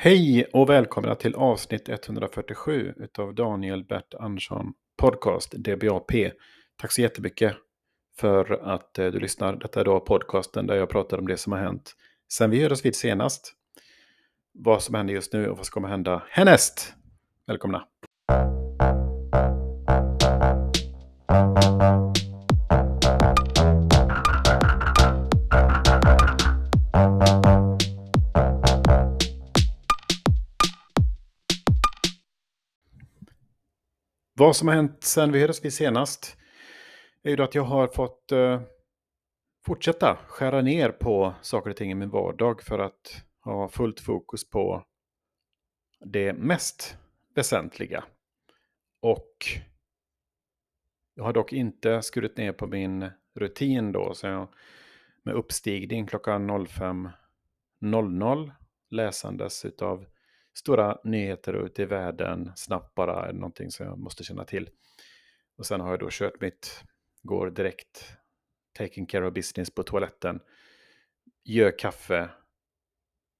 Hej och välkomna till avsnitt 147 utav Daniel Bert Andersson Podcast DBAP. Tack så jättemycket för att eh, du lyssnar. Detta är då podcasten där jag pratar om det som har hänt sen vi hördes vid senast. Vad som händer just nu och vad som kommer hända härnäst. Välkomna! Vad som har hänt sen vi hördes vid senast är ju då att jag har fått eh, fortsätta skära ner på saker och ting i min vardag för att ha fullt fokus på det mest väsentliga. Och jag har dock inte skurit ner på min rutin då, så jag med uppstigning klockan 05.00 läsandes utav stora nyheter ute i världen, snabbt bara, är någonting som jag måste känna till. Och sen har jag då kört mitt, går direkt, taking care of business på toaletten, gör kaffe,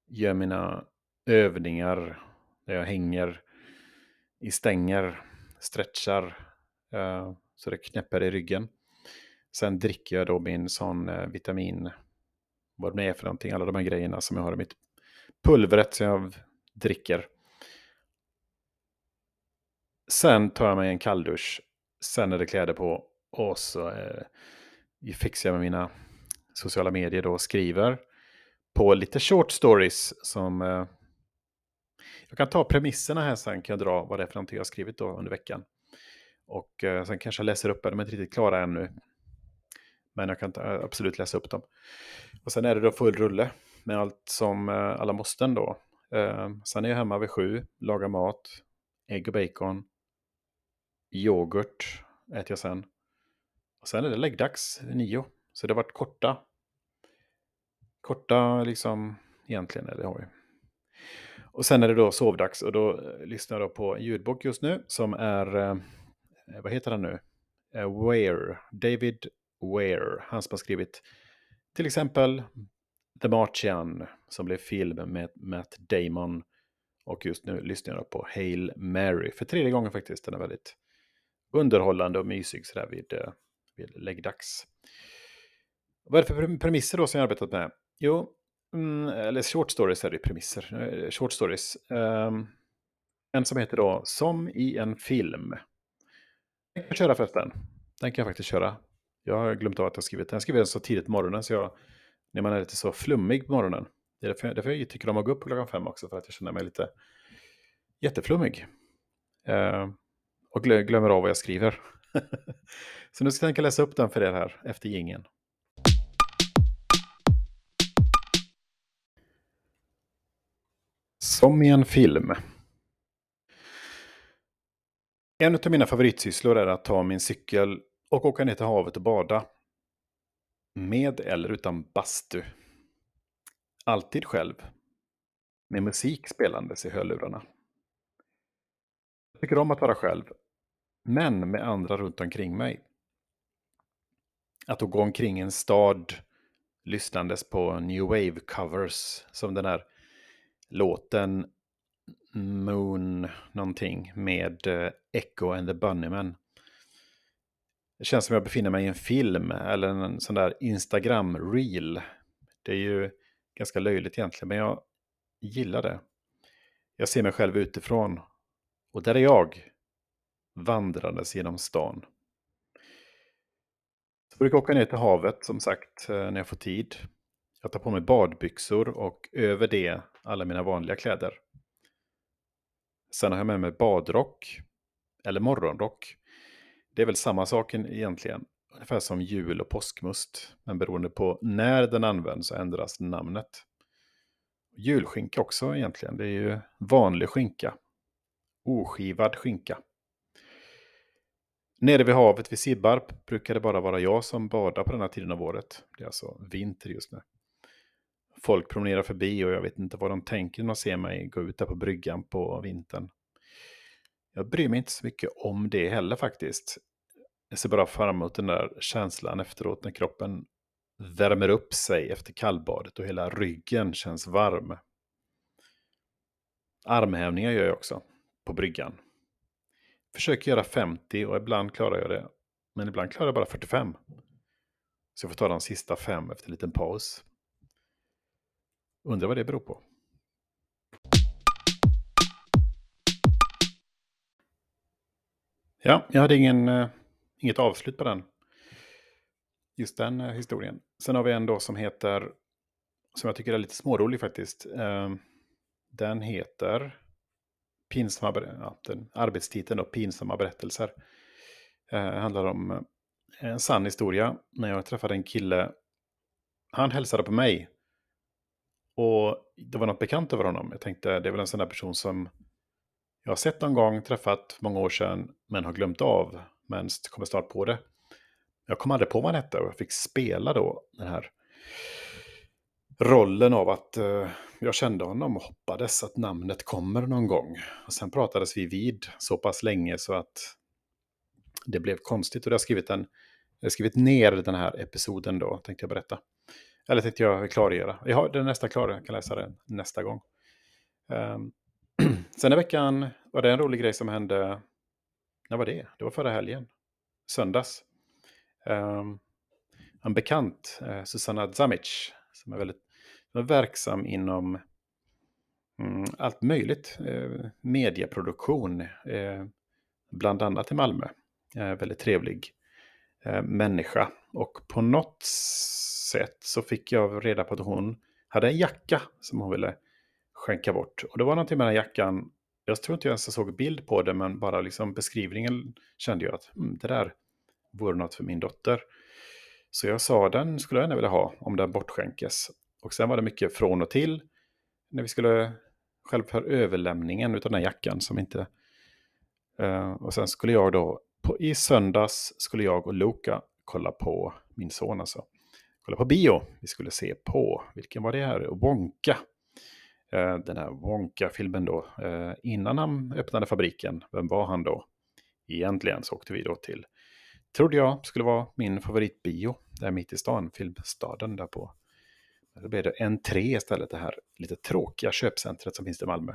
gör mina övningar där jag hänger. I stänger, stretchar. Eh, så det knäpper i ryggen. Sen dricker jag då min sån eh, vitamin, vad det är för någonting, alla de här grejerna som jag har i mitt pulvret som jag dricker. Sen tar jag mig en kalldusch. Sen är det kläder på. Och så eh, fixar jag med mina sociala medier då och skriver på lite short stories som... Eh, jag kan ta premisserna här sen, kan jag dra vad det är för någonting jag har skrivit då under veckan. Och eh, sen kanske jag läser upp, de är inte riktigt klara ännu. Men jag kan ta, eh, absolut läsa upp dem. Och sen är det då full rulle med allt som eh, alla måsten då. Eh, sen är jag hemma vid sju, lagar mat, ägg och bacon, yoghurt äter jag sen. Och sen är det läggdags nio. Så det har varit korta, korta liksom egentligen, eller har vi. Och sen är det då sovdags och då eh, lyssnar jag på en ljudbok just nu som är, eh, vad heter han nu? Eh, Ware, David Ware, han som har skrivit till exempel The Martian som blev film med Matt Damon. Och just nu lyssnar jag på Hail Mary för tredje gången faktiskt. Den är väldigt underhållande och mysig sådär vid, eh, vid läggdags. Vad är det för premisser då som jag arbetat med? Jo, mm, eller short stories är det premisser. Eh, short stories. Um, en som heter då Som i en film. Den kan jag köra förresten. Den kan jag faktiskt köra. Jag har glömt av att jag skrivit den. Jag skrev den så tidigt på morgonen så jag när man är lite så flummig på morgonen. Det är därför, därför jag tycker om att gå upp klockan fem också, för att jag känner mig lite jätteflummig. Eh, och glö, glömmer av vad jag skriver. så nu ska jag tänka läsa upp den för er här efter gingen. Som i en film. En av mina favoritsysslor är att ta min cykel och åka ner till havet och bada. Med eller utan bastu. Alltid själv. Med musik spelandes i hörlurarna. Jag tycker om att vara själv. Men med andra runt omkring mig. Att då gå omkring i en stad lyssnandes på new wave covers. Som den här låten Moon någonting med eh, Echo and the Bunnymen. Det känns som jag befinner mig i en film eller en sån där Instagram-reel. Det är ju ganska löjligt egentligen, men jag gillar det. Jag ser mig själv utifrån. Och där är jag, vandrandes genom stan. Jag brukar åka ner till havet, som sagt, eh, när jag får tid. Jag tar på mig badbyxor och över det alla mina vanliga kläder. Sen har jag med mig badrock, eller morgonrock. Det är väl samma sak egentligen. Ungefär som jul och påskmust. Men beroende på när den används så ändras namnet. Julskinka också egentligen. Det är ju vanlig skinka. Oskivad skinka. Nere vid havet vid Sibbarp brukar det bara vara jag som badar på den här tiden av året. Det är alltså vinter just nu. Folk promenerar förbi och jag vet inte vad de tänker när de ser mig gå ut där på bryggan på vintern. Jag bryr mig inte så mycket om det heller faktiskt. Jag ser bara fram emot den där känslan efteråt när kroppen värmer upp sig efter kallbadet och hela ryggen känns varm. Armhävningar gör jag också på bryggan. Försöker göra 50 och ibland klarar jag det. Men ibland klarar jag bara 45. Så jag får ta de sista fem efter en liten paus. Undrar vad det beror på. Ja, jag hade ingen, uh, inget avslut på den. Just den uh, historien. Sen har vi en då som heter, som jag tycker är lite smårolig faktiskt. Uh, den heter pinsamma, ja, den, arbetstiteln då, pinsamma berättelser. Eh, handlar om en sann historia. När jag träffade en kille, han hälsade på mig. Och det var något bekant över honom. Jag tänkte, det är väl en sån där person som jag har sett någon gång, träffat många år sedan, men har glömt av. Men kommer snart på det. Jag kom aldrig på vad han hette och jag fick spela då den här rollen av att eh, jag kände honom och hoppades att namnet kommer någon gång. Och sen pratades vi vid så pass länge så att det blev konstigt. Och jag har skrivit, en, jag har skrivit ner den här episoden då, tänkte jag berätta. Eller tänkte jag klargöra. Jag har den nästa klar, jag kan läsa den nästa gång. Um, sen i veckan var det en rolig grej som hände. När var det? Det var förra helgen. Söndags. Um, en bekant, uh, Susanna Zamic, som är väldigt som är verksam inom mm, allt möjligt. Uh, medieproduktion, uh, bland annat i Malmö. Väldigt trevlig människa. Och på något sätt så fick jag reda på att hon hade en jacka som hon ville skänka bort. Och det var någonting med den jackan, jag tror inte jag ens såg bild på det, men bara liksom beskrivningen kände jag att mm, det där vore något för min dotter. Så jag sa den skulle jag gärna vilja ha om den bortskänkes. Och sen var det mycket från och till när vi skulle självför överlämningen av den här jackan som inte... Uh, och sen skulle jag då, på, i söndags skulle jag och Luca kolla på, min son alltså, kolla på bio. Vi skulle se på, vilken var det här? Wonka. Eh, den här Wonka-filmen då. Eh, innan han öppnade fabriken, vem var han då? Egentligen så åkte vi då till, trodde jag skulle vara min favoritbio, där mitt i stan, filmstaden där på då blev det en tre istället, det här lite tråkiga köpcentret som finns i Malmö.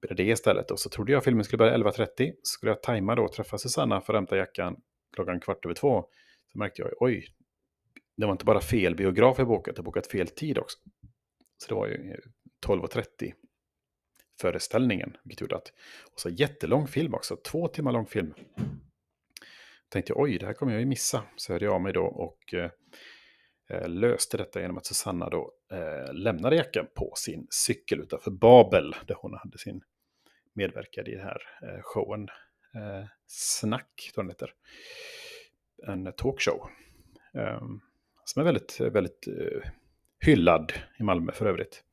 Blev det istället och så trodde jag filmen skulle börja 11.30. Skulle jag tajma då och träffa Susanna för att hämta jackan klockan kvart över två. Så märkte jag, oj, det var inte bara fel biograf jag bokat, jag bokat fel tid också. Så det var ju 12.30 föreställningen, vilket gjorde att... Och så jättelång film också, två timmar lång film. Tänkte jag, oj, det här kommer jag ju missa. Så hörde jag av mig då och eh, löste detta genom att Susanna då eh, lämnade jackan på sin cykel utanför Babel, där hon hade sin medverkade i den här eh, showen. Eh, Snack, tror den heter. En talkshow. Eh, som är väldigt, väldigt eh, hyllad i Malmö för övrigt.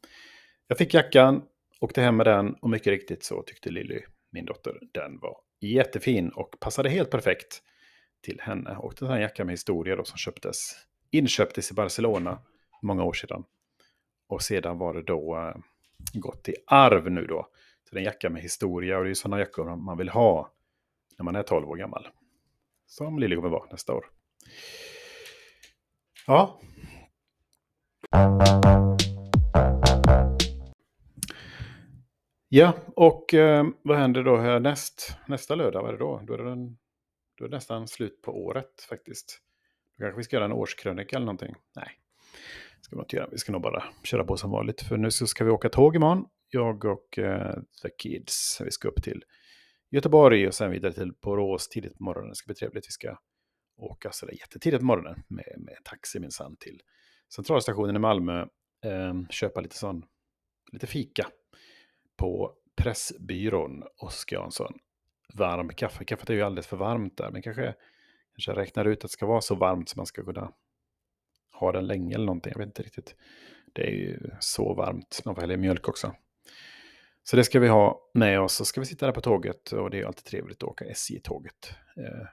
Jag fick jackan, åkte hem med den och mycket riktigt så tyckte Lilly, min dotter, den var jättefin och passade helt perfekt till henne. Och den här jackan med historia då som köptes inköptes i Barcelona många år sedan. Och sedan var det då eh, gått i arv nu då. Så det är en jacka med historia och det är sådana jackor man vill ha när man är 12 år gammal. Som Lilly kommer vara nästa år. Ja. Ja, och eh, vad händer då här näst, nästa lördag? Vad är det då? Då är det, en, då är det nästan slut på året faktiskt. Då kanske vi ska göra en årskrönika eller någonting. Nej, det ska vi inte göra. Vi ska nog bara köra på som vanligt. För nu så ska vi åka tåg imorgon. Jag och eh, The Kids. Vi ska upp till Göteborg och sen vidare till Borås tidigt på morgonen. Det ska bli trevligt. Vi ska åka sådär jättetidigt på morgonen med, med taxi minsann till centralstationen i Malmö. Eh, köpa lite sån, lite fika på Pressbyrån och Jansson. ska ha en sån varm kaffe. Kaffet är ju alldeles för varmt där, men kanske kanske räknar ut att det ska vara så varmt så man ska kunna ha den länge eller någonting. Jag vet inte riktigt. Det är ju så varmt. Man får hälla i mjölk också. Så det ska vi ha med oss. Så ska vi sitta där på tåget och det är alltid trevligt att åka SJ-tåget. Eh,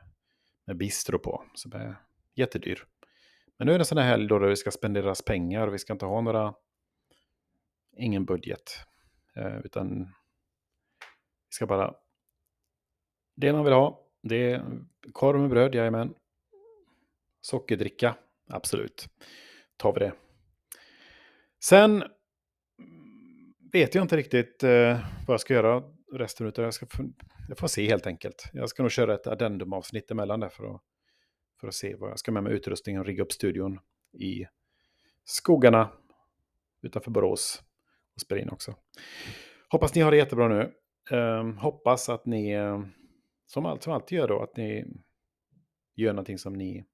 med bistro på. som är jättedyr. Men nu är det en sån här helg då det ska spenderas pengar. och Vi ska inte ha några... Ingen budget. Eh, utan vi ska bara... Det man vill ha det är korv med bröd, jajamän. Sockerdricka, absolut. Tar vi det. Sen vet jag inte riktigt eh, vad jag ska göra resten av jag ska Jag får se helt enkelt. Jag ska nog köra ett addendum-avsnitt emellan där för att, för att se vad jag ska med mig utrustningen, och rigga upp studion i skogarna utanför Borås och spela in också. Hoppas ni har det jättebra nu. Um, hoppas att ni, ehm, som, allt, som alltid gör då, att ni gör någonting som ni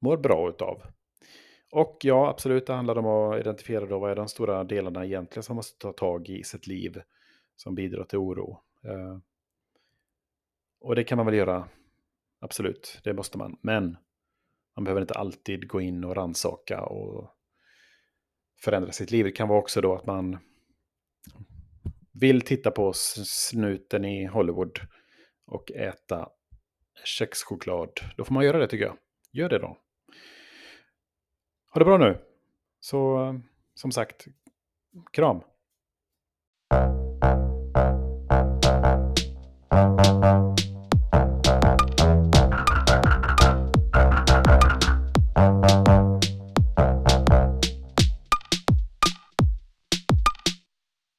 mår bra utav. Och ja, absolut, det handlar om att identifiera då vad är de stora delarna egentligen som man måste ta tag i i sitt liv som bidrar till oro. Uh, och det kan man väl göra, absolut, det måste man. Men man behöver inte alltid gå in och ransaka och förändra sitt liv. Det kan vara också då att man vill titta på snuten i Hollywood och äta kexchoklad. Då får man göra det tycker jag. Gör det då. Ha det bra nu. Så eh, som sagt, kram.